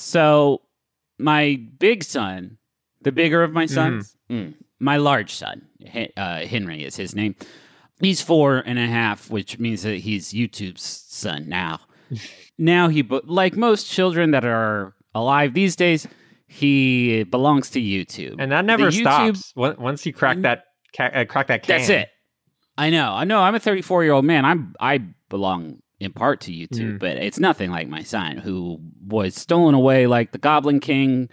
So my big son, the bigger of my sons, Mm. my large son, uh, Henry is his name. He's four and a half, which means that he's YouTube's son now. now he, like most children that are alive these days, he belongs to YouTube. And that never The YouTube- stops. Once once you crack that ca- uh, crack that can. That's it. I know. I know. I'm a 34 year old man. I'm I belong in part to YouTube, Mm. but it's nothing like my son who was stolen away like the Goblin King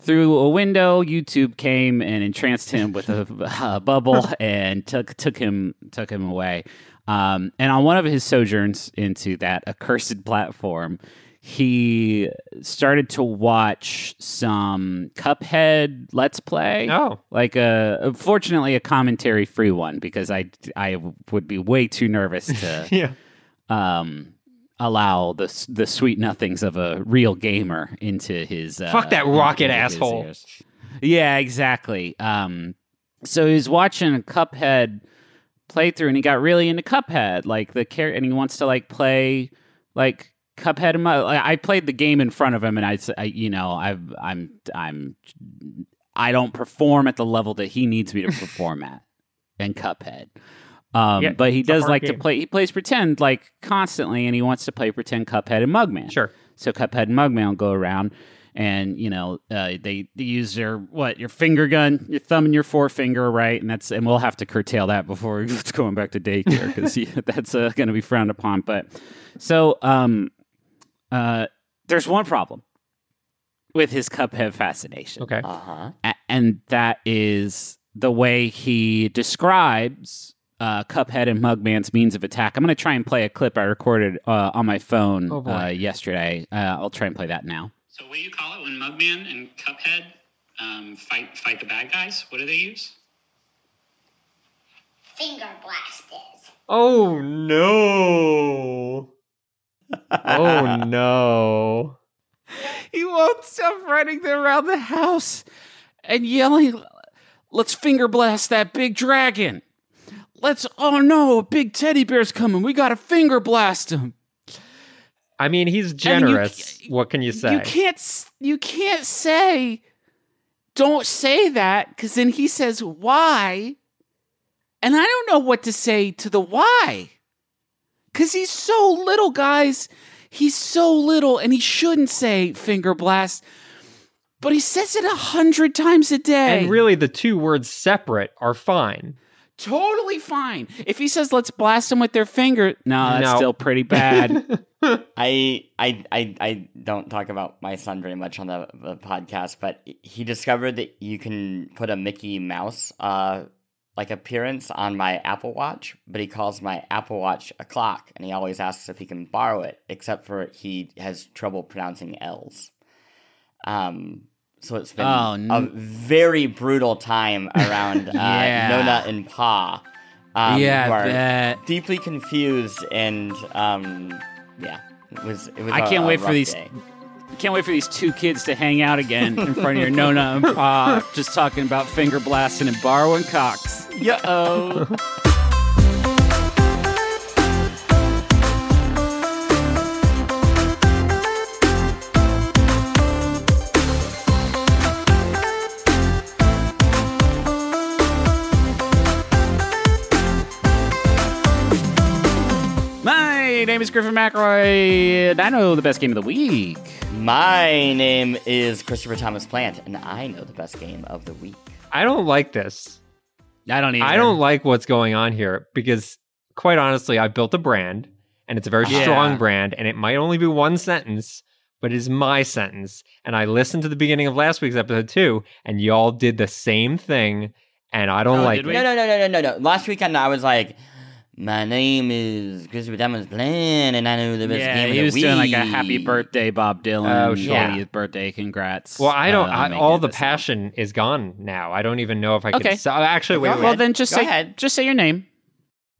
through a window. YouTube came and entranced him with a, a bubble and took took him took him away. Um, and on one of his sojourns into that accursed platform, he started to watch some Cuphead Let's Play Oh, like a fortunately a commentary free one because I I would be way too nervous to yeah. Um allow the the sweet nothings of a real gamer into his uh, Fuck that rocket asshole. ears. Yeah, exactly. Um so he's watching a Cuphead playthrough and he got really into Cuphead like the care, and he wants to like play like Cuphead in my like, I played the game in front of him and I, I you know I've I'm I'm I don't perform at the level that he needs me to perform at in Cuphead. Um, Yeah, but he does hard like to play. He plays pretend like constantly, and he wants to play pretend Cuphead and Mugman. Sure. So Cuphead and Mugman will go around, and you know uh, they, they use their what your finger gun, your thumb and your forefinger, right? And that's and we'll have to curtail that before it's going back to daycare because that's uh, going to be frowned upon. But so um, uh, there's one problem with his Cuphead fascination Okay. Uh huh. a- and that is the way he describes uh, Cuphead and Mugman's means of attack. I'm going to try and play a clip I recorded uh, on my phone Oh, uh, yesterday. Uh, I'll try and play that now. So what do you call it when Mugman and Cuphead um, fight fight the bad guys? What do they use? Finger blasters. Oh no. oh no. He won't stop running around the house and yelling, "Let's finger blast that big dragon! Let's! Oh no, a big teddy bear's coming! We got to finger blast him!" I mean, he's you generous. c- what can you say? You can't you can't say don't say that because then he says why, and I don't know what to say to the why because he's so little, guys. He's so little, and he shouldn't say finger blast, but he says it a hundred times a day. and really, the two words separate are fine. Totally fine. If he says let's blast them with their finger, no, that's No. still pretty bad. I, I I I don't talk about my son very much on the, the podcast, but he discovered that you can put a Mickey Mouse uh like appearance on my Apple Watch, but he calls my Apple Watch a clock, and he always asks if he can borrow it, except for he has trouble pronouncing L's. Um, so it's been Oh, a very brutal time around uh, Yeah. Nona and Pa. Um, yeah, deeply confused and um yeah it was it was I a- can't a wait for these- day. Can't wait for these two kids to hang out again in front of your Nona and Pa, just talking about finger blasting and borrowing cocks. Yeah. is Griffin McElroy, and I know the best game of the week. my name is christopher thomas plante and i know the best game of the week I don't like this. I don't even. I don't like what's going on here because, quite honestly, I built a brand and it's a very Yeah. strong brand and it might only be one sentence, but it is my sentence. And I listened to the beginning of last week's episode too, and y'all did the same thing, and I don't Oh, like it. no no no no no no no last weekend i was like my name is christopher thomas plante and i know the best Yeah, game of he was week doing like a happy birthday, Bob Dylan. Oh, sure. 80th birthday, congrats. Well, I don't. Uh, I, all the this passion is gone now. I don't even know if I can. Okay. Say, actually, wait. Go wait. Well, ahead. then just Go say ahead. just say your name.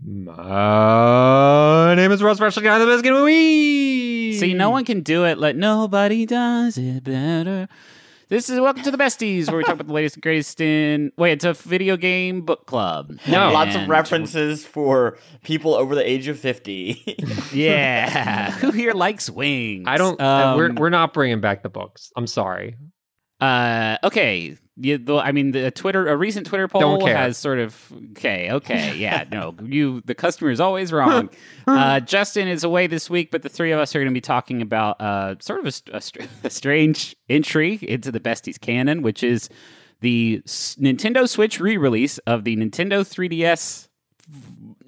My name is Russ Rush, the guy the best game of the week. See, no one can do it. Like nobody does it better. This is welcome to the besties, where we talk about the latest and greatest in. Wait, it's a video game book club. No. Lots of references for people over the age of 50. Yeah, who here likes wings? I don't. uh, we're Um, we're not bringing back the books. I'm sorry. Uh, okay. You, the, I mean, the Twitter, a recent Twitter poll has sort of okay, okay, yeah, no, you, the customer is always wrong. uh, Justin is away this week, but the three of us are going to be talking about uh, sort of a, a, a strange entry into the Besties canon, which is the S- Nintendo Switch re-release of the Nintendo 3DS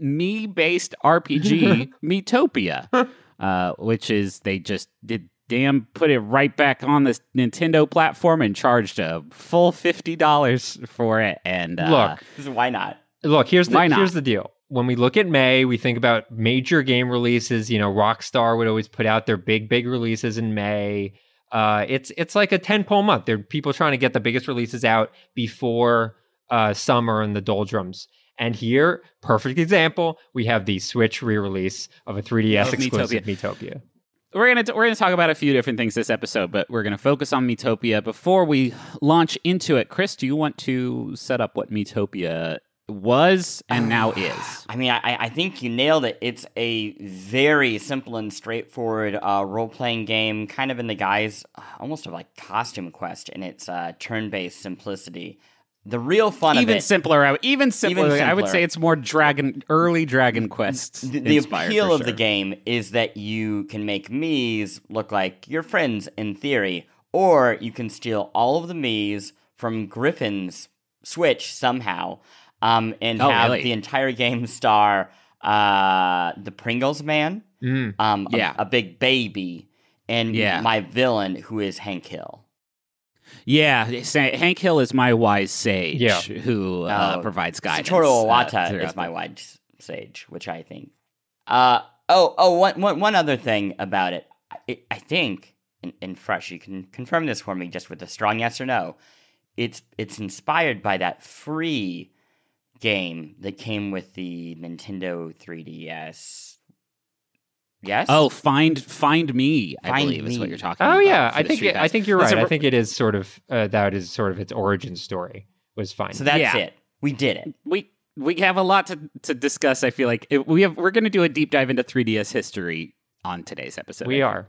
Mii-based RPG Miitopia, uh, which is they just did damn put it right back on this Nintendo platform and charged a full fifty dollars for it. And uh, Look, Why not? Look, here's the here's the deal. When we look at May, we think about major game releases. You know, Rockstar would always put out their big, big releases in May. Uh, it's it's like a ten pole month. There are people trying to get the biggest releases out before uh, summer and the doldrums. And here, perfect example, we have the Switch re-release of a 3DS Of exclusive Miitopia. We're gonna t- we're gonna talk about a few different things this episode, but we're gonna focus on Miitopia before we launch into it. Chris, do you want to set up what Miitopia was and now is? I mean, I, I think you nailed it. It's a very simple and straightforward uh, role playing game, kind of in the guise almost of like Costume Quest in its uh, turn based simplicity. The real fun Even of it. simpler, I would- even simpler. I would say it's more Dragon, early Dragon Quest. the, the appeal for of the game is that you can make Mii's look like your friends in theory, or you can steal all of the Mii's from Griffin's Switch somehow, um, and Oh, have really? the entire game star uh, the Pringles Man, Mm. um, a- Yeah. a, big baby, and Yeah. my villain who is Hank Hill. Yeah, Hank Hill is my wise sage Yeah. who uh, Oh, provides guidance. Satoru uh, Iwata throughout is my wise sage, which I think. Uh oh oh one one one other thing about it. I, I think in, in fresh you can confirm this for me just with a strong yes or no. It's it's inspired by that free game that came with the Nintendo 3DS. Yes. Oh, find find me. I Find believe is what you're talking Oh about. Oh yeah, I think it, I think you're That's right. a- I think it is sort of uh, that is sort of its origin story was fine. so that's yeah. it. We did it. we we have a lot to, to discuss. I feel like we have we're going to do a deep dive into 3DS history on today's episode. we are.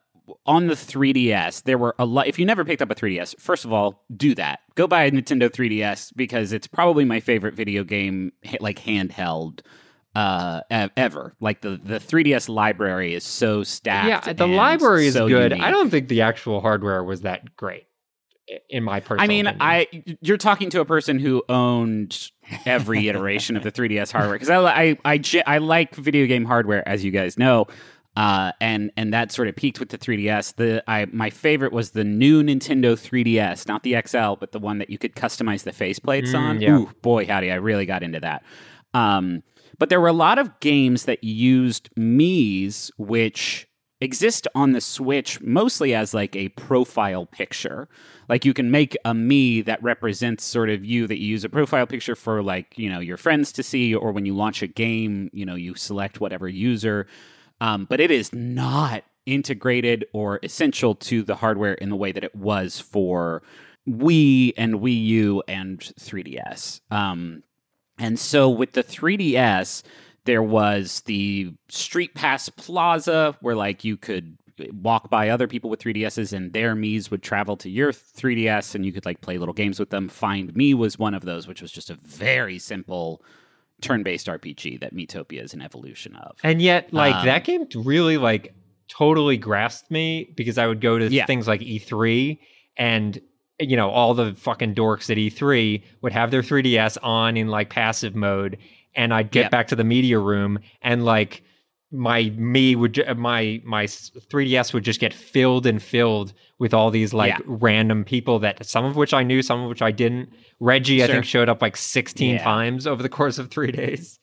on the 3DS, there were a lot. If you never picked up a 3DS, first of all, do that. Go buy a Nintendo 3DS because it's probably my favorite video game, like handheld, uh, ever. Like the the 3DS library is so stacked. Yeah, the library is so good. unique. I don't think the actual hardware was that great, in my personal. I mean, opinion. I you're talking to a person who owned every iteration of the 3DS hardware because I I I, I like video game hardware as you guys know, uh, and and that sort of peaked with the 3DS. The I my favorite was the new Nintendo 3DS, not the XL, but the one that you could customize the faceplates Mm, on. yeah. Ooh, boy, howdy, I really got into that. Um, but there were a lot of games that used Mii's, which exist on the Switch mostly as like a profile picture. Like you can make a Mii that represents sort of you that you use a profile picture for like, you know, your friends to see or when you launch a game, you know, you select whatever user. Um, but it is not integrated or essential to the hardware in the way that it was for Wii and Wii U and 3DS. Um, and so with the 3DS, there was the Street Pass Plaza where like you could walk by other people with 3DSs and their Mii's would travel to your 3DS and you could like play little games with them. Find Mii was one of those, which was just a very simple turn-based RPG that Miitopia is an evolution of. And yet, like Um, that game really like totally grasped me because I would go to Yeah. things like E3 and you know all the fucking dorks at E3 would have their 3DS on in like passive mode, and I'd get Yep. back to the media room and like my Mii would my my 3ds would just get filled and filled with all these like Yeah. random people that some of which i knew some of which i didn't reggie i think showed up like 16 Yeah. times over the course of three days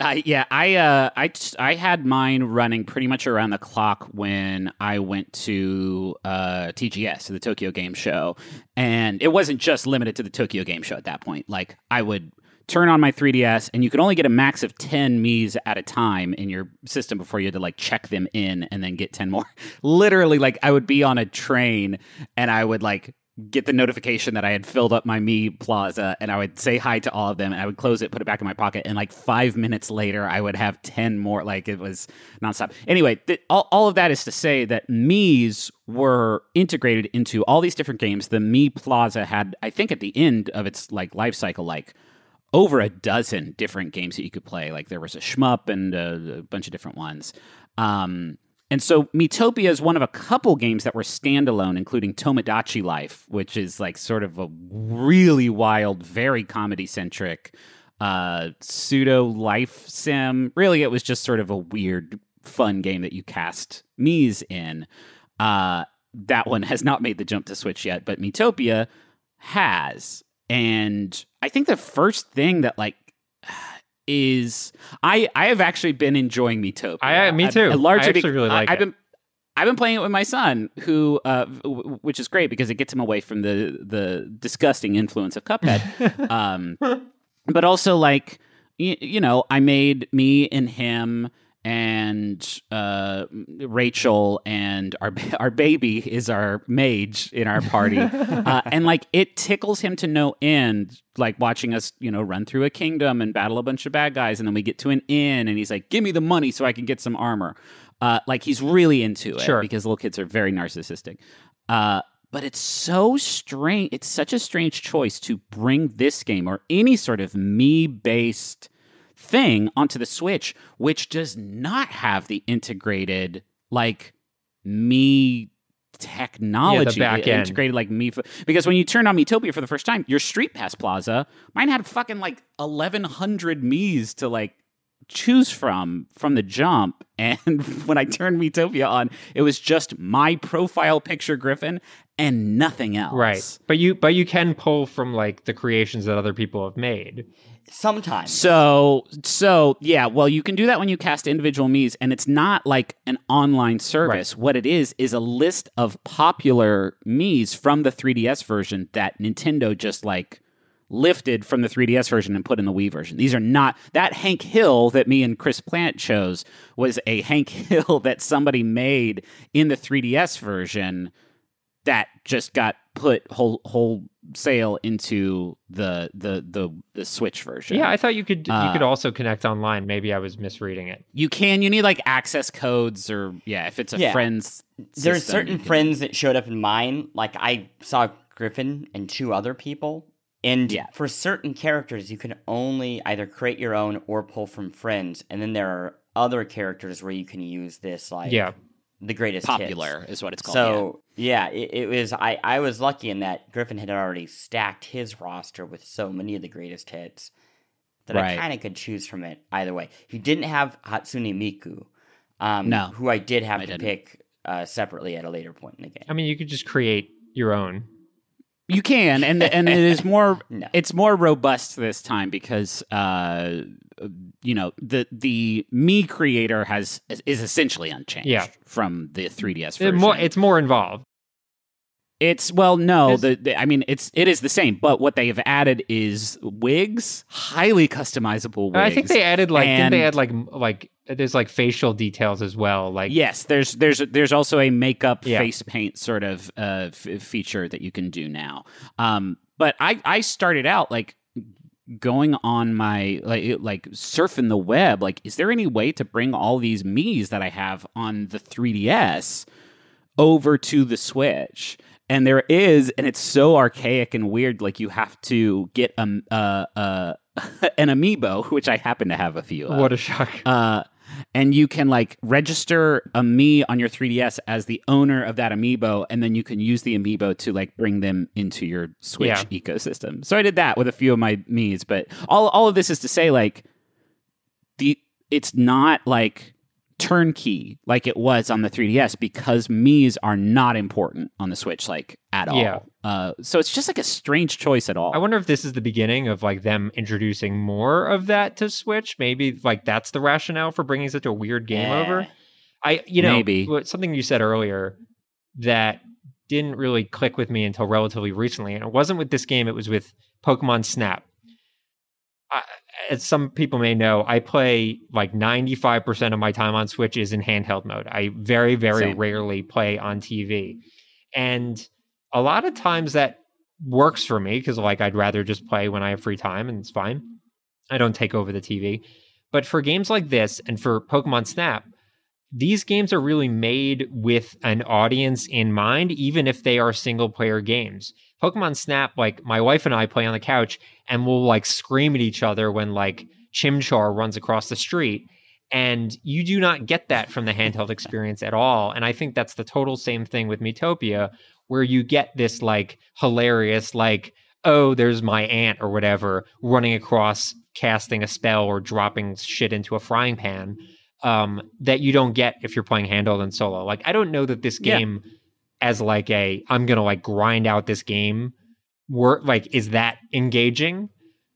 Uh, yeah, I uh, I I had mine running pretty much around the clock when I went to uh, TGS, the Tokyo Game Show, and it wasn't just limited to the Tokyo Game Show at that point. Like I would turn on my 3DS, and you could only get a max of 10 Mii's at a time in your system before you had to like check them in and then get 10 more. Literally, like I would be on a train and I would like get the notification that I had filled up my Mii Plaza and I would say hi to all of them and I would close it, put it back in my pocket, and like five minutes later, I would have 10 more. Like it was nonstop. Anyway, th- all, all of that is to say that Mii's were integrated into all these different games. The Mii Plaza had, I think, at the end of its like life cycle, like over a dozen different games that you could play. Like there was a shmup and a, a bunch of different ones. Um, and so Miitopia is one of a couple games that were standalone, including Tomodachi Life, which is like sort of a really wild, very comedy centric uh, pseudo life sim. Really, it was just sort of a weird, fun game that you cast Mii's in. Uh, that one has not made the jump to Switch yet, but Miitopia has. And I think the first thing that like is I I have actually been enjoying Miitopia. I- me too. I largely I actually really like I, have it. been I've been playing it with my son, who uh, w- which is great because it gets him away from the the disgusting influence of Cuphead. um, but also like you, you know, I made me and him and uh, Rachel and our our baby is our mage in our party, uh, and like it tickles him to no end. Like watching us, you know, run through a kingdom and battle a bunch of bad guys, and then we get to an inn, and he's like, "Give me the money so I can get some armor." Uh, like he's really into it Sure. because little kids are very narcissistic. Uh, but it's so strange. It's such a strange choice to bring this game or any sort of Mii based thing onto the Switch, which does not have the integrated like Mii technology back end. integrated like me because when you turn on Miitopia for the first time, your Street Pass Plaza, mine had fucking like eleven hundred Mii's to like choose from from the jump. And when I turned Miitopia on, it was just my profile picture Griffin and nothing else. right but you but you can pull from like the creations that other people have made Sometimes. So, so yeah, well, you can do that when you cast individual Mii's, and it's not like an online service. What it is is a list of popular Mii's from the 3DS version that Nintendo just like lifted from the 3DS version and put in the Wii version. These are not that Hank Hill that me and Chris Plante chose was a Hank Hill that somebody made in the 3DS version that just got put whole wholesale into the the the the Switch version. yeah i thought you could you Uh, could also connect online maybe i was misreading it you can. You need like access codes or yeah, if it's a Yeah. friend's. There's system, certain can- friends that showed up in mine. Like I saw Griffin and two other people. And Yeah. for certain characters, you can only either create your own or pull from friends. And then there are other characters where you can use this, like yeah the greatest hits. popular is what it's called. So yeah, it, it was. I I was lucky in that Griffin had already stacked his roster with so many of the greatest hits that I kind of could choose from it either way. He didn't have Hatsune Miku, um, No, who I did have I to didn't. pick uh, separately at a later point in the game. i mean you could just create your own You can, and and it is more. No. It's more robust this time because, uh, you know, the the Mii creator has is essentially unchanged Yeah. from the 3ds It version. more, it's more involved. It's well, no, the, the I mean, it's it is the same, but what they have added is wigs, highly customizable wigs. I think they added like didn't they and- add like like there's like facial details as well. Like Yes, there's there's there's also a makeup Yeah. face paint sort of uh, f- feature that you can do now. Um, but I I started out like going on my like like surfing the web. Like, is there any way to bring all these Mii's that I have on the 3ds over to the Switch? And there is, and it's so archaic and weird. Like you have to get um uh uh an amiibo, which I happen to have a few. Of what a shock. uh, and you can like register a Mii on your 3ds as the owner of that amiibo and then you can use the amiibo to like bring them into your switch Yeah. ecosystem so i did that with a few of my Mii's but all, all of this is to say like the it's not like turnkey like it was on the 3ds because Mii's are not important on the switch like at all Yeah. uh, so it's just like a strange choice at all I wonder if this is the beginning of like them introducing more of that to Switch. Maybe like that's the rationale for bringing such a weird game Yeah. over. I you know Maybe. something you said earlier that didn't really click with me until relatively recently, and it wasn't with this game. It was with Pokemon Snap. I, as some people may know, I play like 95% of my time on Switch is in handheld mode. I very, very Same. rarely play on TV. And a lot of times that works for me because like I'd rather just play when I have free time and it's fine. I don't take over the TV. But for games like this and for Pokemon Snap, these games are really made with an audience in mind, even if they are single player games. Pokemon Snap, like my wife and I play on the couch and we'll like scream at each other when like Chimchar runs across the street. And you do not get that from the handheld experience at all. And I think that's the total same thing with Miitopia, where you get this like hilarious, like, oh, there's my aunt or whatever running across casting a spell or dropping shit into a frying pan um, that you don't get if you're playing handheld and solo. Like, I don't know that this Yeah. As like a, I'm gonna like grind out this game, work like is that engaging?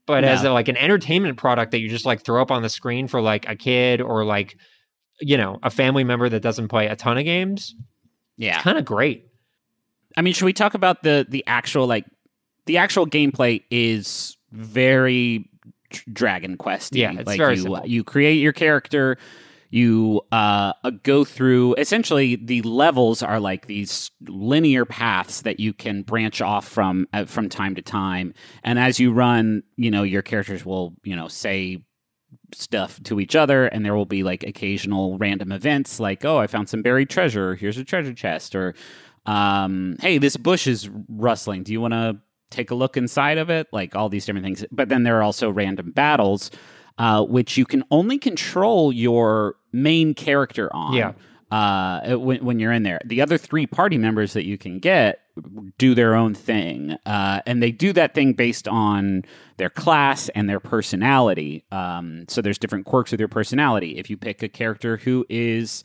But as a, like an entertainment product that you just like throw up on the screen for like a kid or like, you know, a family member that doesn't play a ton of games, yeah it's kind of great. I mean, should we talk about the the actual like the actual gameplay is very Dragon Quest. Yeah, it's like very you, uh, simple. you create your character. You uh, go through essentially the levels are like these linear paths that you can branch off from uh, from time to time, and as you run, you know your characters will you know say stuff to each other and there will be like occasional random events like oh i found some buried treasure. Here's a treasure chest or um hey this bush is rustling. Do you want to take a look inside of it? Like all these different things. But then there are also random battles uh which you can only control your main character on Yeah. uh, when, when you're in there. The other three party members that you can get do their own thing, uh, and they do that thing based on their class and their personality. Um, so there's different quirks with your personality. If you pick a character who is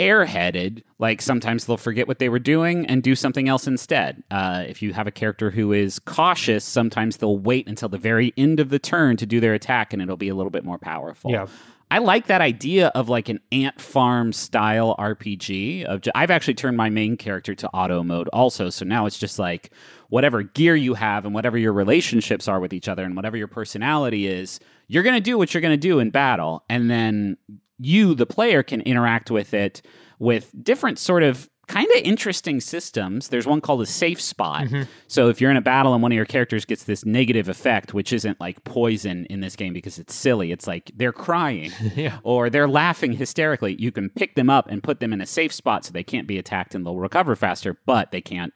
airheaded, like sometimes they'll forget what they were doing and do something else instead. Uh, if you have a character who is cautious, sometimes they'll wait until the very end of the turn to do their attack, and it'll be a little bit more powerful. Yeah. I like that idea of like an ant farm style RPG. Of I've actually turned my main character to auto mode also, so now it's just like whatever gear you have and whatever your relationships are with each other and whatever your personality is, you're gonna do what you're gonna do in battle, and then you, the player, can interact with it with different sort of kind of interesting systems. There's one called a safe spot. Mm-hmm. So if you're in a battle and one of your characters gets this negative effect, which isn't like poison in this game because it's silly, it's like they're crying Yeah. or they're laughing hysterically, you can pick them up and put them in a safe spot so they can't be attacked and they'll recover faster, but they can't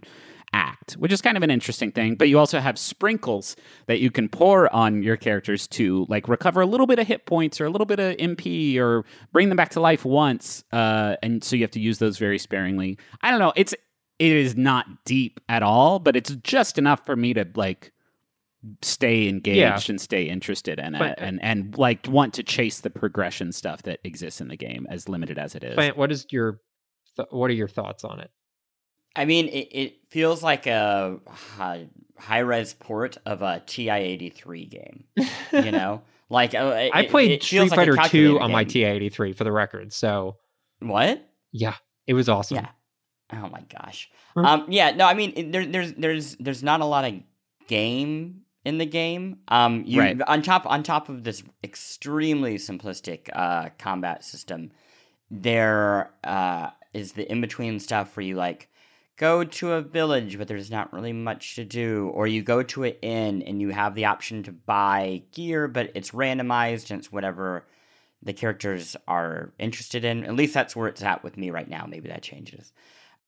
act, which is kind of an interesting thing. But you also have sprinkles that you can pour on your characters to like recover a little bit of hit points or a little bit of MP or bring them back to life once. Uh, and so you have to use those very sparingly. I don't know. It's it is not deep at all, but it's just enough for me to like stay engaged Yeah. and stay interested in it and and like want to chase the progression stuff that exists in the game as limited as it is. What is your th- what are your thoughts on it? I mean, it, it feels like a high res port of a TI eighty three game. You know, like uh, it, I played Street like Fighter 2 calculator on my. TI-83 for the record. So, What? yeah, it was awesome. Yeah. Oh my gosh. Hmm. Um. Yeah. No. I mean, there, there's there's there's not a lot of game in the game. Um. You Right. on top on top of this extremely simplistic uh combat system, there uh is the in between stuff where you like go to a village but there's not really much to do or you go to an inn and you have the option to buy gear but it's randomized and it's whatever the characters are interested in at least that's where it's at with me right now maybe that changes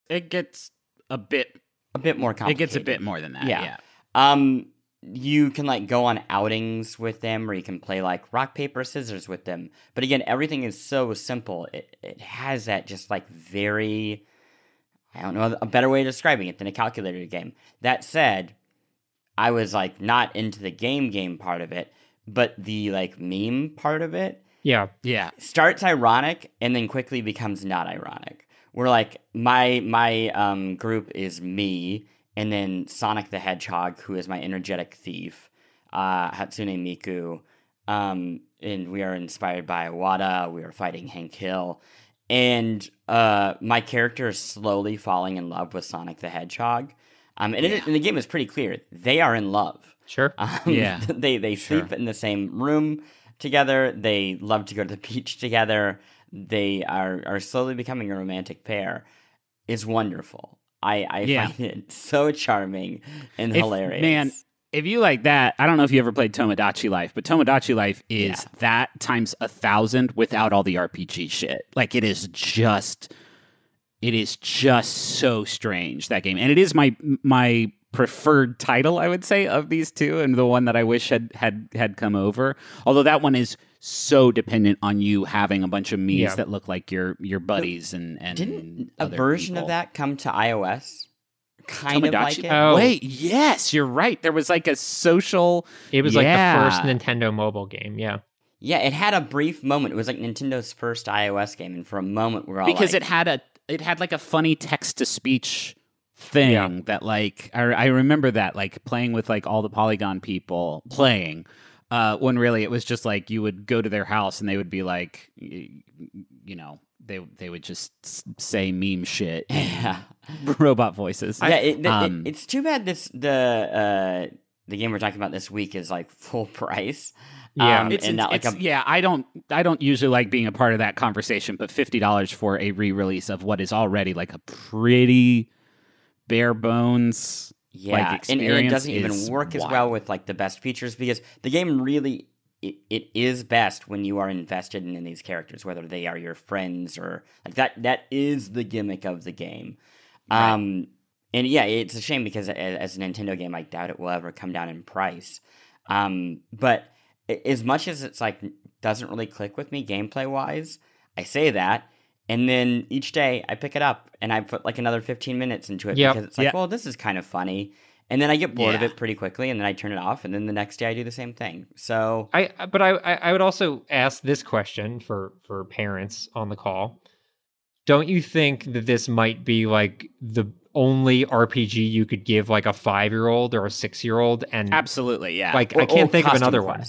It gets a bit. a bit more complicated. It gets a bit more than that. Yeah. Yeah. um you can like go on outings with them or you can play like rock paper scissors with them but again everything is so simple it, it has that just like very i don't know a better way of describing it than a calculator game that said i was like not into the game game part of it but the like meme part of it Yeah. Yeah. starts ironic and then quickly becomes not ironic. We're like my my um group is me and then Sonic the Hedgehog, who is my energetic thief, uh, Hatsune Miku, um, and we are inspired by Iwata. We are fighting Hank Hill, and uh, my character is slowly falling in love with Sonic the Hedgehog. Um, and, it, and the game is pretty clear; they are in love. Sure. Um, Yeah. they they sleep in the same room together. They love to go to the beach together. They are are slowly becoming a romantic pair. Is wonderful. I I Yeah. find it so charming and If- hilarious. Man, if you like that, I don't know if you ever played Tomodachi Life, but Tomodachi Life is Yeah. that times a thousand without all the RPG shit. Like it is just, it is just so strange that game, and it is my my preferred title, I would say, of these two, and the one that I wish had had had come over. Although that one is so dependent on you having a bunch of Mii's Yeah. that look like your your buddies and and didn't a version people. of that come to iOS? Kind of like it. Oh. Wait, yes, you're right. There was like a social. It was like the first Nintendo mobile game. Yeah. Yeah, it had a brief moment. It was like Nintendo's first iOS game, and for a moment we're all because like, it had a it had like a funny text to speech thing Yeah. that like I, I remember that like playing with like all the polygon people playing uh when really it was just like you would go to their house and they would be like y- you know they they would just say meme shit yeah. robot voices yeah, it, the- it- um, it's too bad this the uh, the game we're talking about this week is like full price. Yeah. um, it's, and not like it's- a yeah i don't i don't usually like being a part of that conversation but $50 for a re-release of what is already like a pretty bare bones yeah, like, and- and, it doesn't even work as well with like the best features because the game really it, it is best when you are invested in, these characters, whether they are your friends or like that. That is the gimmick of the game. Right. Um, and yeah, it's a shame because as a Nintendo game, I doubt it will ever come down in price. Um, but as much as it's like doesn't really click with me gameplay wise, I say that, and then each day I pick it up and I put like another fifteen minutes into it Yep. because it's like, Yeah. well, this is kind of funny, and then I get bored of it pretty quickly, and then I turn it off, and then the next day I do the same thing. So I but I I I would also ask this question for for parents on the call. Don't you think that this might be like the only RPG you could give like a 5-year-old or a 6-year-old and absolutely yeah like Or- I can't think of Costume another one.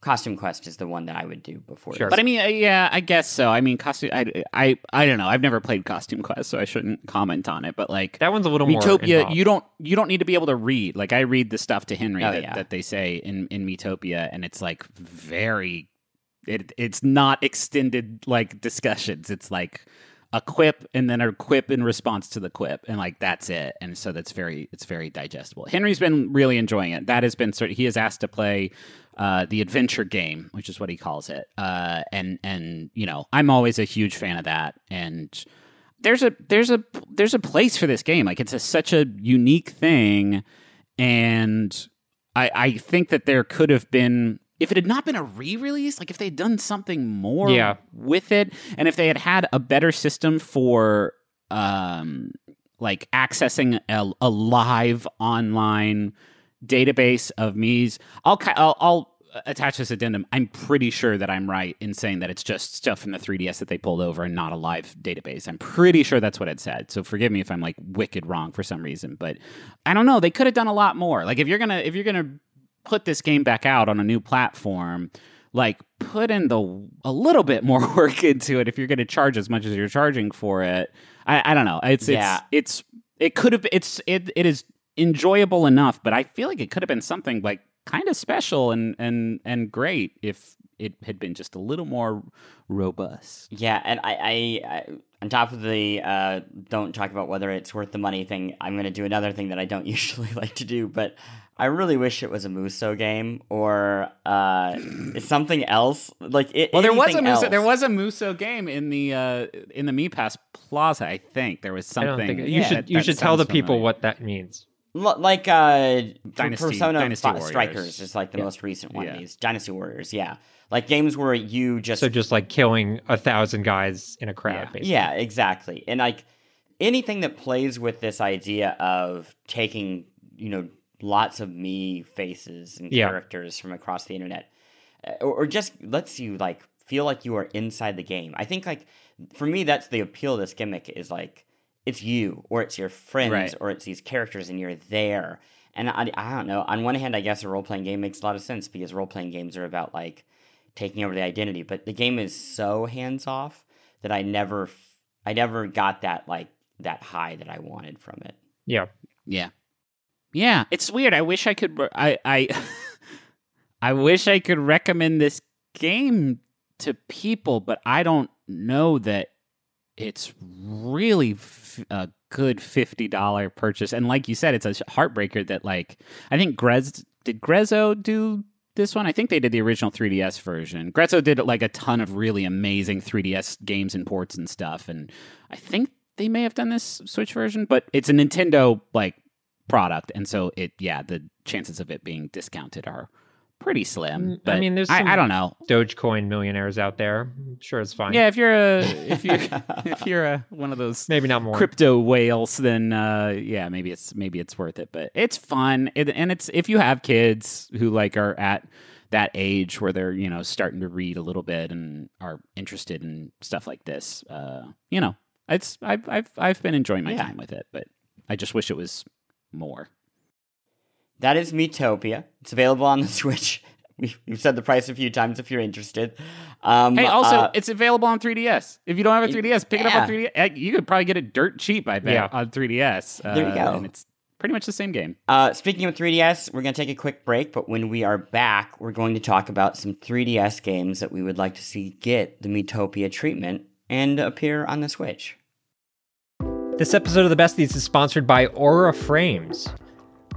Quest. Costume Quest is the one that I would do before. Sure. But I mean, yeah, I guess so. I mean, costume. I, I, I don't know. I've never played Costume Quest, so I shouldn't comment on it. But like That one's a little more Miitopia, you don't you don't need to be able to read. Like I read the stuff to Henry Oh, that, yeah. that they say in in Miitopia, and it's like very. It it's not extended like discussions. It's like a quip and then a quip in response to the quip, and like that's it. And so that's very it's very digestible. Henry's been really enjoying it. That has been sort. of, He has asked to play uh, the adventure game, which is what he calls it. Uh, and and you know, I'm always a huge fan of that. And there's a there's a there's a place for this game. Like it's a, such a unique thing, and I I think that there could have been if it had not been a re-release, like if they'd done something more Yeah. with it, and if they had had a better system for um like accessing a, a live online database of Mii's, I'll, I'll I'll attach this addendum. I'm pretty sure that I'm right in saying that it's just stuff from the 3DS that they pulled over and not a live database. I'm pretty sure that's what it said. So forgive me if I'm like wicked wrong for some reason, but I don't know. They could have done a lot more. Like if you're gonna if you're gonna put this game back out on a new platform, like put in the a little bit more work into it if you're going to charge as much as you're charging for it. I, I don't know. It's Yeah. it's it's it could have it's it it is enjoyable enough, but I feel like it could have been something like kind of special and and and great if it had been just a little more robust. Yeah, and I, I, I on top of the uh, don't talk about whether it's worth the money thing, I'm going to do another thing that I don't usually like to do, but I really wish it was a Musou game or uh, something else. Like it. Well, there was a Musou, else. there was a Musou game in the uh, in the Me Pass Plaza. I think there was I something. don't think you yeah, should that- you that should tell the people familiar. what that means. L- like uh, Dynasty- Persona Dynasty Warriors. Strikers is like the Yeah. most recent one. Yeah. These Dynasty Warriors, yeah, like games where you just So just like killing a thousand guys in a crowd, Yeah. basically. Yeah, exactly. And like anything that plays with this idea of taking, you know, lots of Mii faces and characters from across the internet, uh, or, or just lets you like feel like you are inside the game. I think like for me, that's the appeal of this gimmick is like it's you or it's your friends Right. or it's these characters and you're there. And I, I don't know. On one hand, I guess a role playing game makes a lot of sense because role playing games are about like taking over the identity. But the game is so hands off that I never, I never got that like that high that I wanted from it. Yeah. Yeah. Yeah, it's weird. I wish I could I I I wish I could recommend this game to people, but I don't know that it's really f- a good $50 purchase. And like you said, it's a heartbreaker that like I think Grez did Grezzo do this one? I think they did the original 3DS version. Grezzo did like a ton of really amazing 3DS games and ports and stuff and I think they may have done this Switch version, but it's a Nintendo like product, and so it yeah the chances of it being discounted are pretty slim. Mm, I mean, there's I, some- I don't know. Dogecoin millionaires out there. I'm sure it's fine. Yeah, if you're a if you're if you're a one of those Maybe not more. crypto whales, then uh, yeah, maybe it's maybe it's worth it. But it's fun, it, and it's if you have kids who like are at that age where they're you know starting to read a little bit and are interested in stuff like this, uh, you know, it's I've I've I've been enjoying my Yeah. time with it, but I just wish it was more. That is Miitopia. It's available on the Switch. We- We've said the price a few times if you're interested. Um, Hey, also, uh, it's available on 3DS. If you don't have a 3DS, pick it up on 3DS. Uh, You could probably get it dirt cheap, I bet, Yeah. on 3DS. Uh, There you go. And it's pretty much the same game. Uh, speaking of 3DS, we're going to take a quick break, but when we are back, we're going to talk about some 3DS games that we would like to see get the Miitopia treatment and appear on the Switch. This episode of the Besties is sponsored by Aura Frames.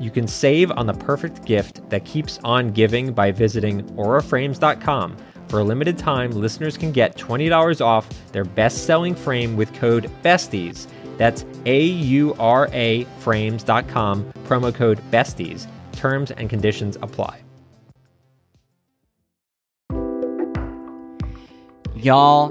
you can save on the perfect gift that keeps on giving by visiting auraframes.com. For a limited time, listeners can get $20 off their best selling frame with code BESTIES. That's A U R A frames.com, promo code BESTIES. Terms and conditions apply. Y'all,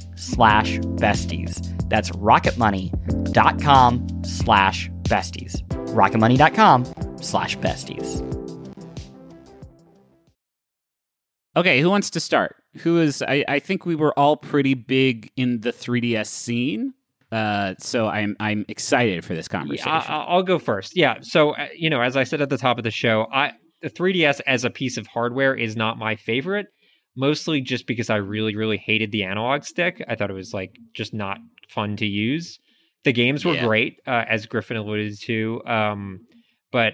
slash besties. That's rocketmoney.com slash besties rocketmoney.com slash besties. Okay, who wants to start? Who is? I, I think we were all pretty big in the 3DS scene, uh, so I'm I'm excited for this conversation. Yeah, I, will go first. Yeah, so uh, you know, as I said at the top of the show, I the 3DS as a piece of hardware is not my favorite, mostly just because I really really hated the analog stick. I thought it was like just not fun to use. The games were yeah. great, uh, as Griffin alluded to. Um, but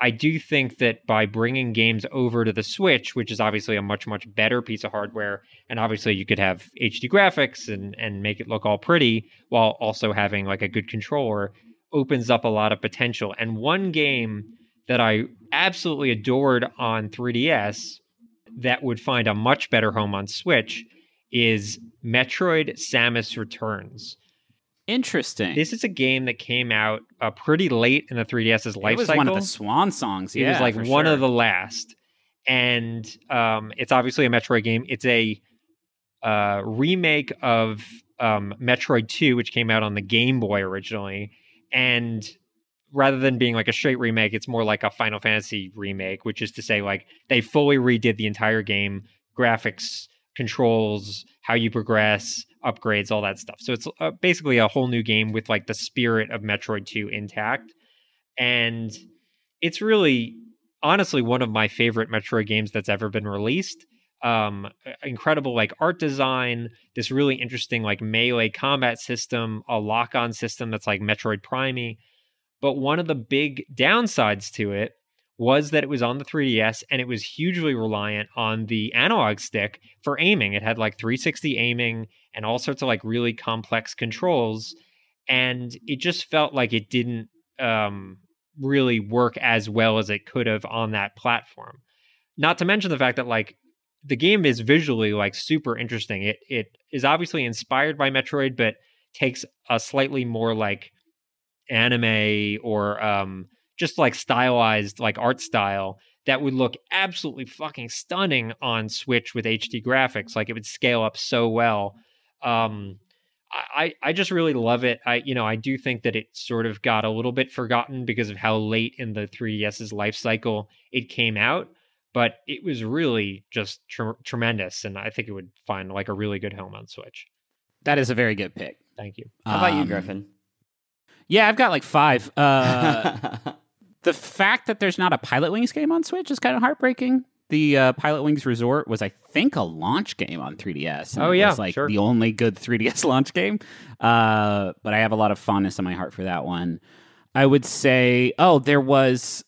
I do think that by bringing games over to the Switch, which is obviously a much much better piece of hardware, and obviously you could have HD graphics and and make it look all pretty while also having like a good controller, opens up a lot of potential. And one game that I absolutely adored on 3DS that would find a much better home on Switch is Metroid Samus Returns. Interesting. This is a game that came out uh, pretty late in the 3DS's life cycle. it was cycle. one of the swan songs. Yeah, it was like one sure. of the last, and um, it's obviously a Metroid game. It's a uh, remake of um, Metroid 2, which came out on the Game Boy originally, and rather than being like a straight remake, it's more like a Final Fantasy remake, which is to say, like they fully redid the entire game, graphics, controls, how you progress, upgrades, all that stuff. So it's uh, basically a whole new game with like the spirit of Metroid 2 intact. And it's really honestly one of my favorite Metroid games that's ever been released. Um incredible like art design, this really interesting like melee combat system, a lock-on system that's like Metroid Prime. But one of the big downsides to it was that it was on the 3DS and it was hugely reliant on the analog stick for aiming. It had like 360 aiming and all sorts of like really complex controls. And it just felt like it didn't um, really work as well as it could have on that platform. Not to mention the fact that like the game is visually like super interesting. It it is obviously inspired by Metroid, but takes a slightly more like anime or um just like stylized like art style that would look absolutely fucking stunning on Switch with HD graphics. Like it would scale up so well. Um, I, I just really love it. I you know I do think that it sort of got a little bit forgotten because of how late in the 3DS's life cycle it came out, but it was really just tr- tremendous, and I think it would find like a really good home on Switch. That is a very good pick. Thank you. How about you, Um, Griffin? Yeah, I've got like five. Uh, the fact that there's not a Pilotwings game on Switch is kind of heartbreaking. The uh, Pilotwings Resort was, I think, a launch game on 3DS. and Oh, it yeah, was like sure. the only good 3DS launch game. Uh, but I have a lot of fondness in my heart for that one. I would say, oh, there was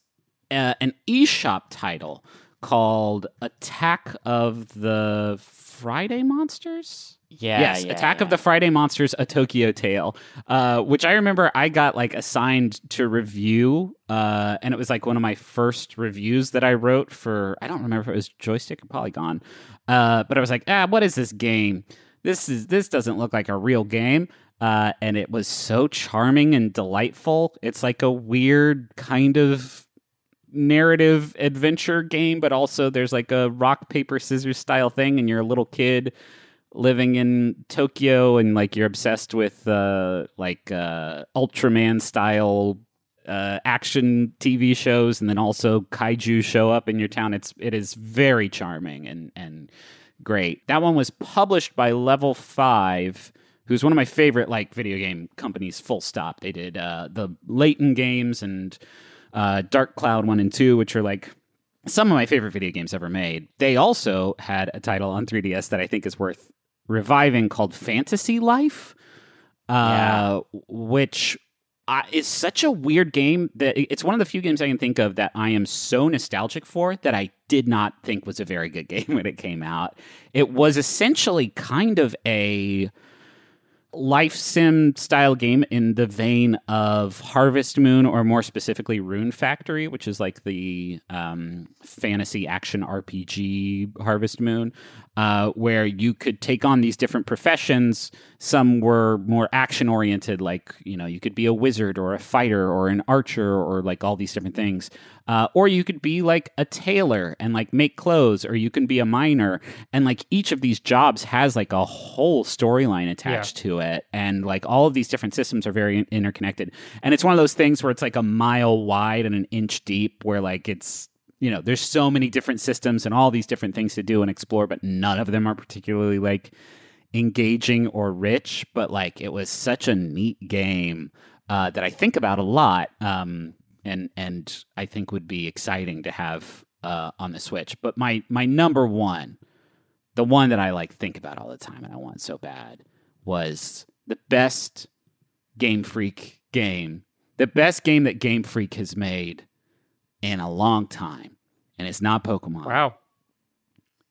uh, an eShop title called Attack of the Friday Monsters. yeah, yes, yeah, Attack yeah. of the Friday Monsters: A Tokyo Tale, uh, which I remember I got like assigned to review, uh, and it was like one of my first reviews that I wrote for. I don't remember if it was Joystick or Polygon, uh, but I was like, ah, what is this game? This is this doesn't look like a real game. Uh, and it was so charming and delightful. It's like a weird kind of narrative adventure game, but also there's like a rock paper scissors style thing, and you're a little kid living in Tokyo, and like you're obsessed with uh, like uh, Ultraman style uh, action TV shows, and then also kaiju show up in your town. It's it is very charming and and great. That one was published by Level Five, who's one of my favorite like video game companies. Full stop. They did uh, the Layton games and uh, Dark Cloud one and two, which are like some of my favorite video games ever made. They also had a title on 3DS that I think is worth reviving called Fantasy Life, uh, which uh, is such a weird game that it's one of the few games I can think of that I am so nostalgic for that I did not think was a very good game when it came out. It was essentially kind of a life sim style game in the vein of Harvest Moon, or more specifically, Rune Factory, which is like the um, fantasy action RPG Harvest Moon, uh, where you could take on these different professions. Some were more action oriented, like, you know, you could be a wizard or a fighter or an archer or like all these different things. Uh, or you could be like a tailor and like make clothes, or you can be a miner. And like each of these jobs has like a whole storyline attached to it. And like all of these different systems are very interconnected. And it's one of those things where it's like a mile wide and an inch deep, where like it's, you know, there's so many different systems and all these different things to do and explore, but none of them are particularly like engaging or rich. But like it was such a neat game uh, that I think about a lot. Um, and and I think would be exciting to have uh, on the Switch. But my my number one, the one that I like think about all the time and I want so bad, was the best Game Freak game, the best game that Game Freak has made in a long time, and it's not Pokemon. Wow.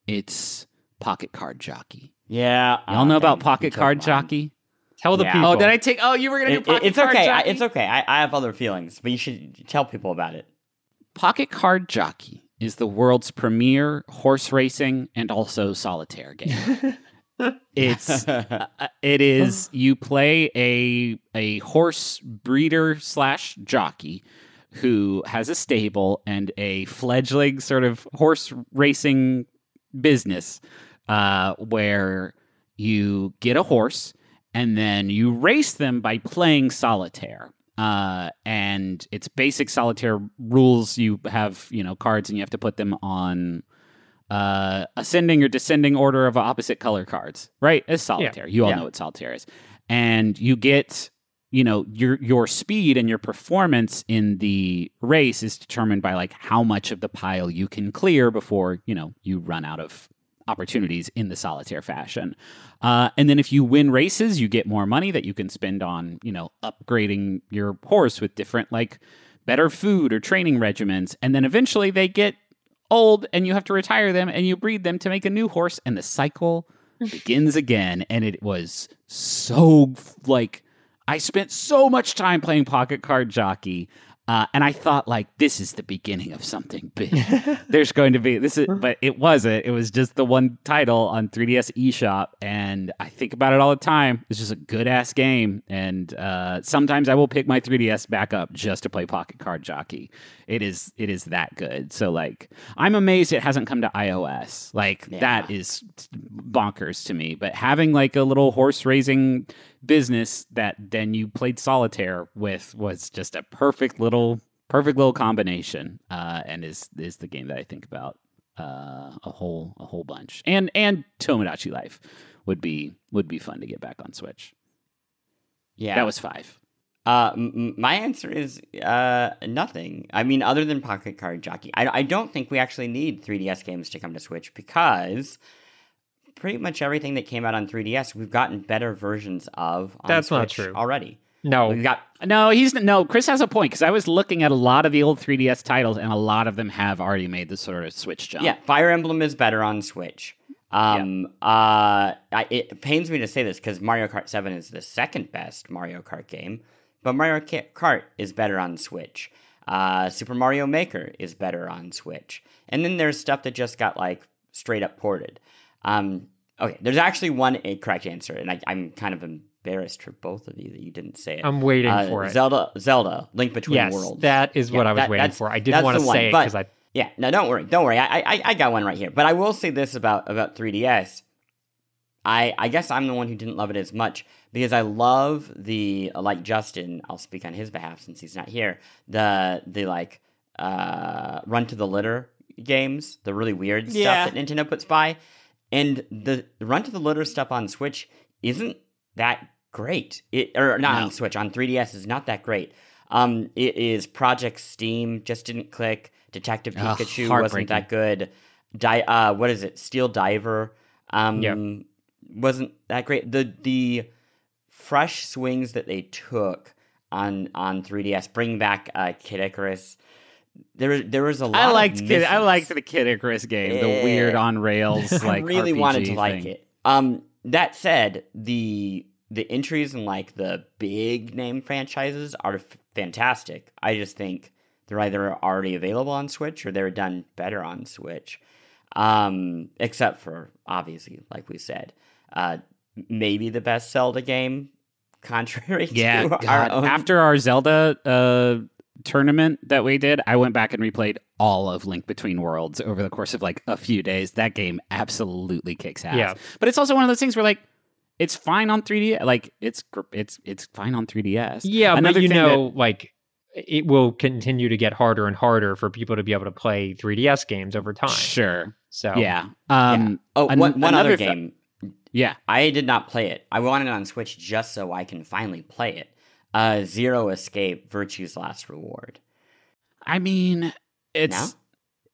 It's Pocket Card Jockey. Yeah, Y'all uh, know about Pocket Card mine. Jockey? Tell the Yeah. people. Oh, did I take? Oh, you were gonna do It- Pocket it's Card okay. I, Jockey? it's okay. I, I have other feelings, but you should tell people about it. Pocket Card Jockey is the world's premier horse racing and also solitaire game. it's uh, it is you play a a horse breeder slash jockey who has a stable and a fledgling sort of horse racing business uh, where you get a horse and then you race them by playing solitaire. Uh, and it's basic solitaire rules. You have, you know, cards and you have to put them on uh, ascending or descending order of opposite color cards, right? As solitaire. You all Yeah. know what solitaire is. And you get, you know, your your speed and your performance in the race is determined by like how much of the pile you can clear before, you know, you run out of opportunities in the solitaire fashion. Uh, and then if you win races, you get more money that you can spend on, you know, upgrading your horse with different like better food or training regimens. And then eventually they get old and you have to retire them and you breed them to make a new horse and the cycle begins again. And it was so like I spent so much time playing Pocket Card Jockey. Uh, and I thought, like, this is the beginning of something big. There's going to be this, is, but it wasn't. It was just the one title on 3DS eShop, and I think about it all the time. It's just a good ass game, and uh, sometimes I will pick my 3DS back up just to play Pocket Card Jockey. It is, it is that good. So, like, I'm amazed it hasn't come to iOS. Like, Yeah. that is bonkers to me. But having like a little horse raising business that then you played solitaire with was just a perfect little perfect little combination uh, and is is the game that I think about uh, a whole a whole bunch. And and Tomodachi Life would be would be fun to get back on Switch. Yeah, that was five. Uh, m- m- my answer is uh, nothing. I mean, other than Pocket Card Jockey, I, I don't think we actually need 3DS games to come to Switch because pretty much everything that came out on 3DS, we've gotten better versions of. On That's not true. already. No. We've got no he's no Chris has a point because I was looking at a lot of the old 3DS titles and a lot of them have already made the sort of Switch jump yeah, Fire Emblem is better on Switch. Um, uh, I, it pains me to say this because Mario Kart 7 is the second best Mario Kart game, but Mario Kart is better on Switch. Uh, Super Mario Maker is better on Switch. And then there's stuff that just got like straight up ported. Um, okay, there's actually one correct answer, and I, I'm kind of embarrassed for both of you that you didn't say it. I'm waiting Uh, for it. Zelda, Zelda, Link Between yes, Worlds. that is what Yeah, I was that- waiting for. I didn't want to one, say it because I. Yeah, no, don't worry, don't worry. I, I I got one right here. But I will say this about about 3DS. I I guess I'm the one who didn't love it as much because I love the like Justin. I'll speak on his behalf since he's not here. The the like uh, run to the litter games, the really weird Yeah. stuff that Nintendo puts by, and the, run to the litter stuff on Switch isn't that great. It or not No. on Switch on 3DS is not that great. Um, it is Project Steam just didn't click. Detective Pikachu wasn't that good. Di- uh, what is it? Steel Diver. Um, Yep. wasn't that great. The the fresh swings that they took on on 3DS, bring back uh, Kid Icarus. There there was a lot. I of liked Kid, I liked the Kid Icarus game, the weird on rails like I really RPG wanted to like it. Um, that said, the the entries in like the big name franchises are f- fantastic. I just think they're either already available on Switch or they're done better on Switch. Um, except for obviously, like we said, uh, maybe the best Zelda game, contrary Yeah, to our own. After our Zelda uh, tournament that we did, I went back and replayed all of Link Between Worlds over the course of like a few days. That game absolutely kicks ass. Yeah. but it's also one of those things where like it's fine on 3D. Like it's it's it's fine on 3DS. Yeah, Another but you thing that- know, like it will continue to get harder and harder for people to be able to play 3DS games over time. Sure. So Yeah. Um. oh, an- one, one other another th- game. Yeah. I did not play it. I wanted it on Switch just so I can finally play it. Uh, Zero Escape, Virtue's Last Reward. I mean, it's No?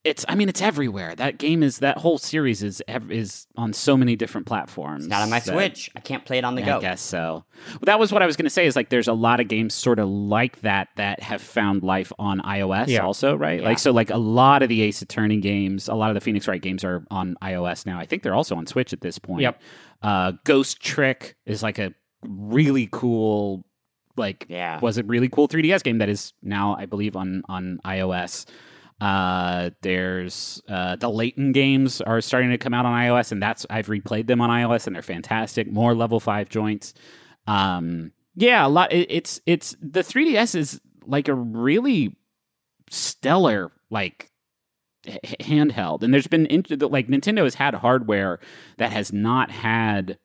it's. I mean, it's everywhere. That game is that whole series is ev- is on so many different platforms. It's not on my that- Switch. I can't play it on the I go. I guess so. Well, that was what I was going to say. Is like there's a lot of games sort of like that that have found life on iOS Yeah. also, right? Yeah. Like so, like a lot of the Ace Attorney games, a lot of the Phoenix Wright games are on iOS now. I think they're also on Switch at this point. Yep. Uh, Ghost Trick is like a really cool, like Yeah. was a really cool 3DS game that is now, I believe, on on iOS. Uh, there's uh, the Layton games are starting to come out on iOS, and that's I've replayed them on iOS, and they're fantastic. More level five joints. Um, yeah, a lot. It, it's it's the 3DS is like a really stellar like h- handheld, and there's been like Nintendo has had hardware that has not had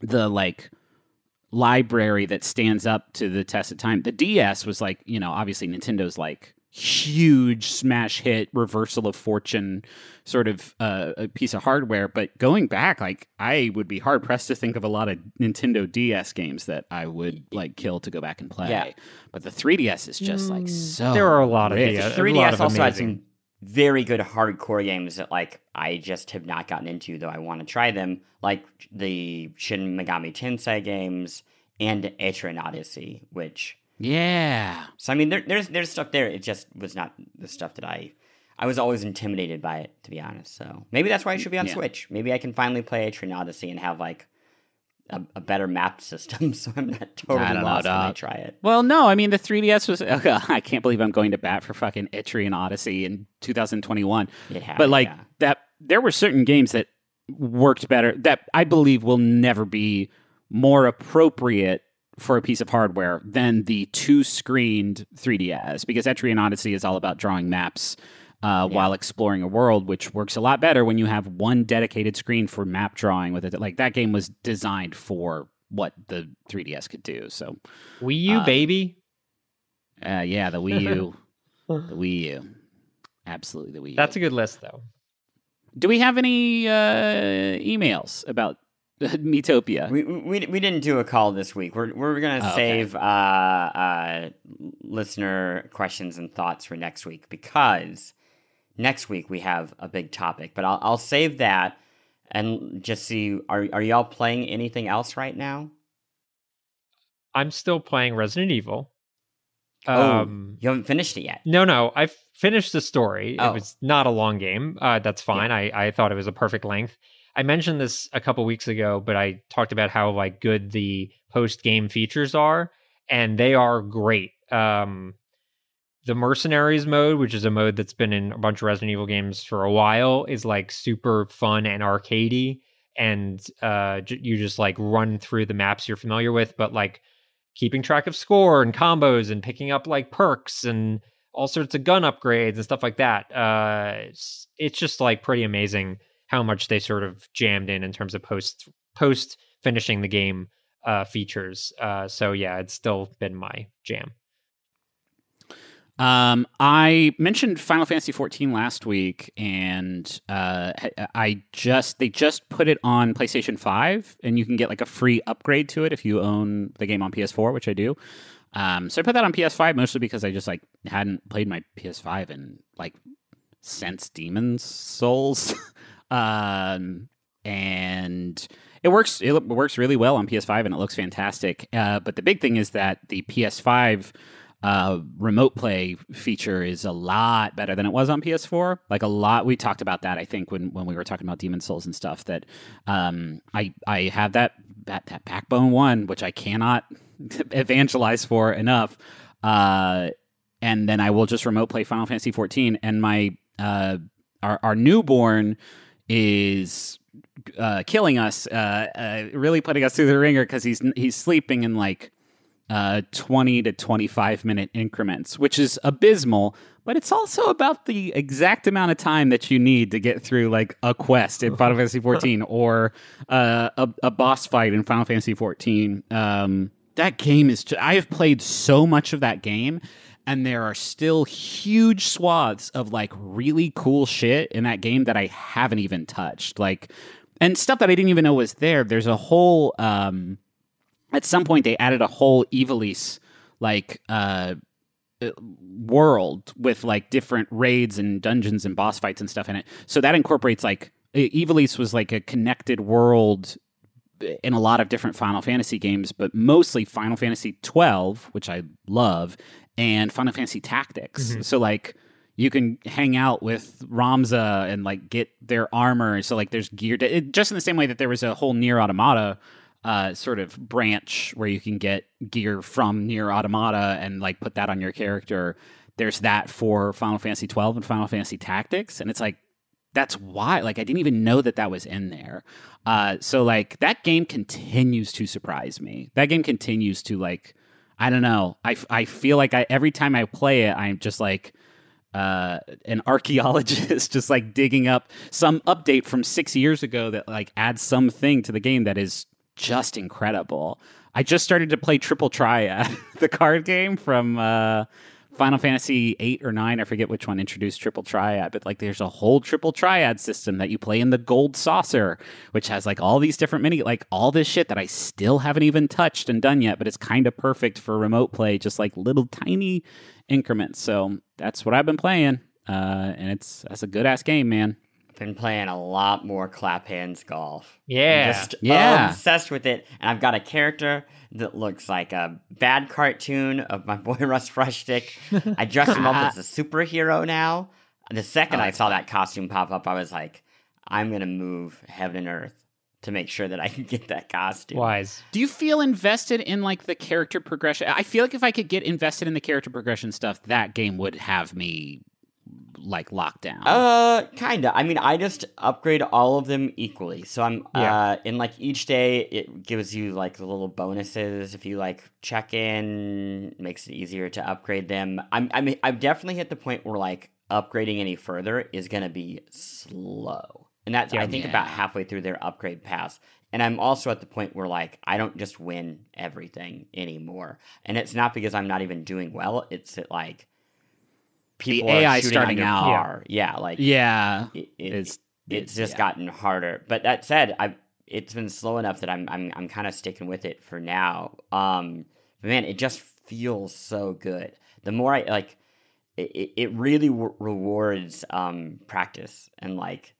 the like library that stands up to the test of time. The DS was like, you know, obviously Nintendo's like huge smash hit reversal of fortune sort of uh, a piece of hardware but going back like i would be hard pressed to think of a lot of nintendo ds games that i would like kill to go back and play Yeah. but the 3ds is just like so there are a lot of rich. DS. The a lot 3DS of also had amazing- some very good hardcore games that like I just have not gotten into, though I want to try them, like the Shin Megami Tensei games and Etrian Odyssey, which yeah So I mean, there, there's there's stuff there. It just was not the stuff that I I was always intimidated by it, to be honest. So maybe that's why I should be on Yeah. Switch. Maybe I can finally play Etrian Odyssey and have like a, a better map system, so I'm not totally I don't know, lost when I try it. Well, no, I mean the 3DS was. Okay, I can't believe I'm going to bat for fucking Etrian Odyssey in 2021. It had, but like yeah. that, there were certain games that worked better that I believe will never be more appropriate for a piece of hardware than the two screened 3DS because Etrian Odyssey is all about drawing maps. Uh, While exploring a world, which works a lot better when you have one dedicated screen for map drawing with it. Like that game was designed for what the 3DS could do. So Wii U, uh, baby. uh, yeah, the Wii U, the Wii U, absolutely the Wii U. That's a good list, though. Do we have any uh, emails about Miitopia? We, we we didn't do a call this week. We're we're gonna Oh, okay. save uh, uh, listener questions and thoughts for next week because next week we have a big topic. But I'll I'll save that and just see. Are are y'all playing anything else right now? I'm still playing Resident Evil. Oh, Um, you haven't finished it yet. No, no, I finished the story. Oh. It was not a long game. Uh, that's fine. I, I thought it was a perfect length. I mentioned this a couple weeks ago, but I talked about how like good the post game features are, and they are great. Um, the mercenaries mode, which is a mode that's been in a bunch of Resident Evil games for a while, is like super fun and arcadey, and uh, j- you just like run through the maps you're familiar with, but like keeping track of score and combos and picking up like perks and all sorts of gun upgrades and stuff like that. Uh, it's, it's just like pretty amazing how much they sort of jammed in in terms of post post finishing the game uh, features. Uh, so yeah, it's still been my jam. Um, I mentioned Final Fantasy 14 last week, and uh, I just they just put it on PlayStation 5, and you can get like a free upgrade to it if you own the game on PS4, which I do. Um, so I put that on PS5 mostly because I just like hadn't played my PS5 in like since Demon's Souls, um, and it works. It works really well on PS5, and it looks fantastic. Uh, but the big thing is that the PS5 uh, remote play feature is a lot better than it was on PS4. Like a lot, we talked about that. I think when, when we were talking about Demon Souls and stuff. That um, I I have that that that Backbone one, which I cannot evangelize for enough. Uh, and then I will just remote play Final Fantasy 14. And my uh, our our newborn is uh, killing us, uh, uh, really putting us through the wringer because he's he's sleeping in like uh, 20 to 25 minute increments, which is abysmal, but it's also about the exact amount of time that you need to get through like a quest in Final Fantasy 14 or uh, a, a, boss fight in Final Fantasy 14. Um, that game is, just, I have played so much of that game. And there are still huge swaths of like really cool shit in that game that I haven't even touched. Like, and stuff that I didn't even know was there. There's a whole, um, at some point they added a whole Ivalice like uh, uh world with like different raids and dungeons and boss fights and stuff in it. So that incorporates like Ivalice was like a connected world in a lot of different Final Fantasy games, but mostly Final Fantasy 12, which I love, and Final Fantasy Tactics. Mm-hmm. So like you can hang out with Ramza and like get their armor. So like there's gear to, it, just in the same way that there was a whole NieR Automata uh, sort of branch where you can get gear from NieR Automata and like put that on your character. There's that for Final Fantasy 12 and Final Fantasy Tactics, and it's like that's why like I didn't even know that that was in there. Uh, so like that game continues to surprise me. That game continues to like I don't know. I, I feel like I every time I play it, I'm just like uh, an archaeologist just like digging up some update from six years ago that like adds something to the game that is just incredible. I just started to play Triple Triad, the card game from uh, Final Fantasy eight or nine. I forget which one introduced Triple Triad, but like there's a whole Triple Triad system that you play in the Gold Saucer, which has like all these different mini, like all this shit that I still haven't even touched and done yet, but it's kind of perfect for remote play, just like little tiny increments. So that's what I've been playing, uh, and it's that's a good ass game, man been playing a lot more Clap Hanz Golf. Yeah. I'm just yeah. obsessed with it. And I've got a character that looks like a bad cartoon of my boy Russ Frushtick. I dressed him up as a superhero now. The second oh, I saw funny. that costume pop up, I was like, I'm gonna move heaven and earth to make sure that I can get that costume. Wise. Do you feel invested in like the character progression? I feel like if I could get invested in the character progression stuff, that game would have me like lockdown? Uh, kinda. I mean, I just upgrade all of them equally. So I'm yeah. uh in like each day it gives you like the little bonuses if you like check in, makes it easier to upgrade them. I'm I mean I've definitely hit the point where like upgrading any further is gonna be slow. And that's yeah, I think yeah. about halfway through their upgrade pass. And I'm also at the point where like I don't just win everything anymore. And it's not because I'm not even doing well. It's that like people the AI starting out. Par. Yeah, like yeah, it, it, it's it's just yeah. gotten harder. But that said, I it's been slow enough that I'm I'm I'm kind of sticking with it for now. Um, man, it just feels so good. The more I like, it it really w- rewards um practice and like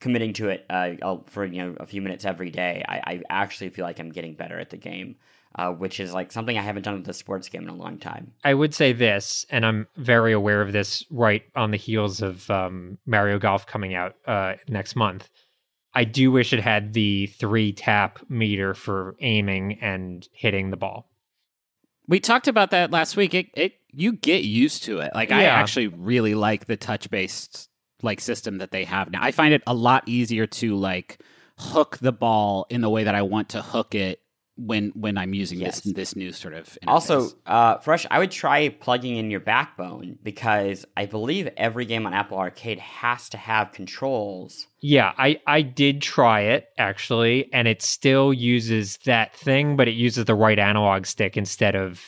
committing to it uh, for you know a few minutes every day. I, I actually feel like I'm getting better at the game uh, which is like something I haven't done with a sports game in a long time. I would say this, and I'm very aware of this right on the heels of um, Mario Golf coming out uh, next month. I do wish it had the three tap meter for aiming and hitting the ball. We talked about that last week. It, it you get used to it. Like yeah. I actually really like the touch based like system that they have now. I find it a lot easier to like hook the ball in the way that I want to hook it when when I'm using Yes. this this new sort of interface. Also, uh, Fresh, I would try plugging in your backbone because I believe every game on Apple Arcade has to have controls. Yeah, I I did try it actually, and it still uses that thing, but it uses the right analog stick instead of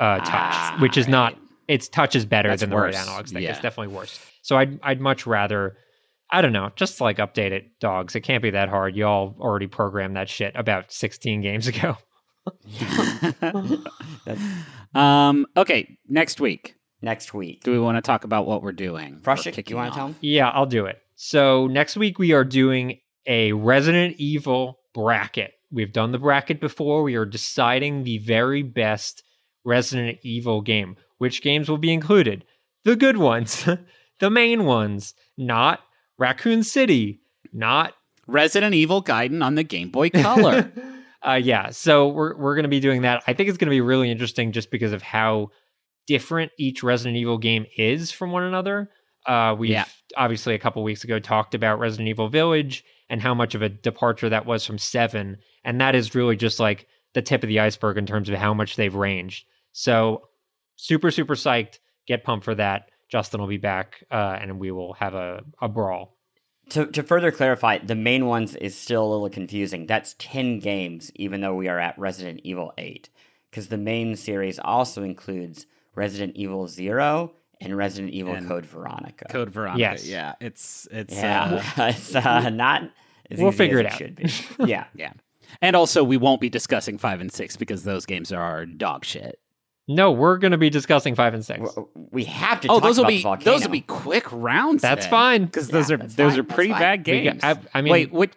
uh, touch, Ah, which is not. Its touch is better That's than the worse. right analog stick. Yeah. It's definitely worse. So I'd I'd much rather. I don't know, just like update it, dogs. It can't be that hard. Y'all already programmed that shit about 16 games ago. um, okay, next week. Next week. Do we want to talk about what we're doing? Fresh, Or you want to tell them? Yeah, I'll do it. So next week we are doing a Resident Evil bracket. We've done the bracket before. We are deciding the very best Resident Evil game. Which games will be included? The good ones, the main ones, not Raccoon City, not Resident Evil Gaiden on the Game Boy Color. uh, yeah, so we're we're gonna be doing that. I think it's gonna be really interesting just because of how different each Resident Evil game is from one another. Uh, we Yeah. obviously a couple weeks ago talked about Resident Evil Village and how much of a departure that was from Seven, and that is really just like the tip of the iceberg in terms of how much they've ranged. So super super psyched. Get pumped for that. Justin will be back, uh, and we will have a, a brawl. To, to further clarify, the main ones is still a little confusing. That's 10 games, even though we are at Resident Evil 8. Because the main series also includes Resident Evil 0 and Resident Evil And Code Veronica. Code Veronica. Yes. Yeah, it's it's yeah, uh, it's uh, not as We'll easy figure as it out. should be. Yeah. yeah. And also, we won't be discussing five and six because those games are dog shit. No, we're going to be discussing five and six. We have to Oh, talk those will be those will be quick rounds. That's then. fine. because Yeah, those are those fine, are pretty fine. bad We games. got- I, I mean, Wait, which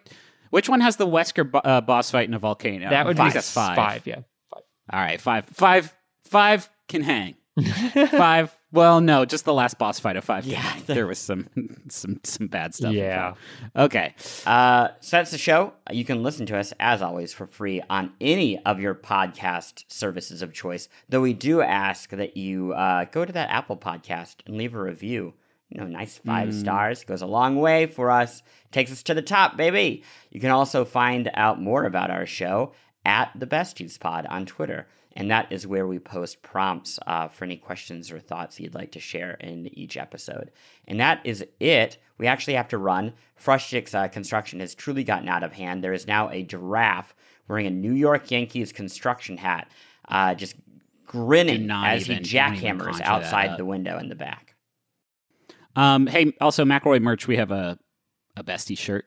which one has the Wesker bo- uh, boss fight in a volcano? that would I be think five. five. Yeah, five. All right, five, five, five can hang. five. Well, no, just the last boss fight of five. Yeah. there was some some some bad stuff. Yeah. Okay. Uh, so that's the show. You can listen to us, as always, for free on any of your podcast services of choice. Though we do ask that you uh, go to that Apple podcast and leave a review. You know, nice five stars goes a long way for us. Takes us to the top, baby. You can also find out more about our show at the Besties Pod on Twitter. And that is where we post prompts uh, for any questions or thoughts you'd like to share in each episode. And that is it. We actually have to run. Frushtick's uh, construction has truly gotten out of hand. There is now a giraffe wearing a New York Yankees construction hat, uh, just grinning as even- he jackhammers outside the window in the back. Um. Hey, also McElroy merch. We have a a bestie shirt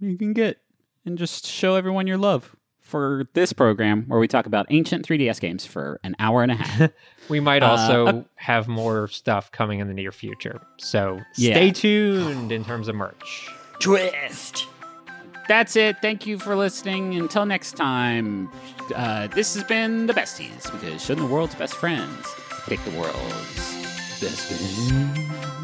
you can get and just show everyone your love for this program where we talk about ancient 3DS games for an hour and a half. We might Uh, also uh, have more stuff coming in the near future. So Yeah. stay tuned in terms of merch. Twist! That's it. Thank you for listening. Until next time, uh, this has been the besties because shouldn't the world's best friends pick the world's best games?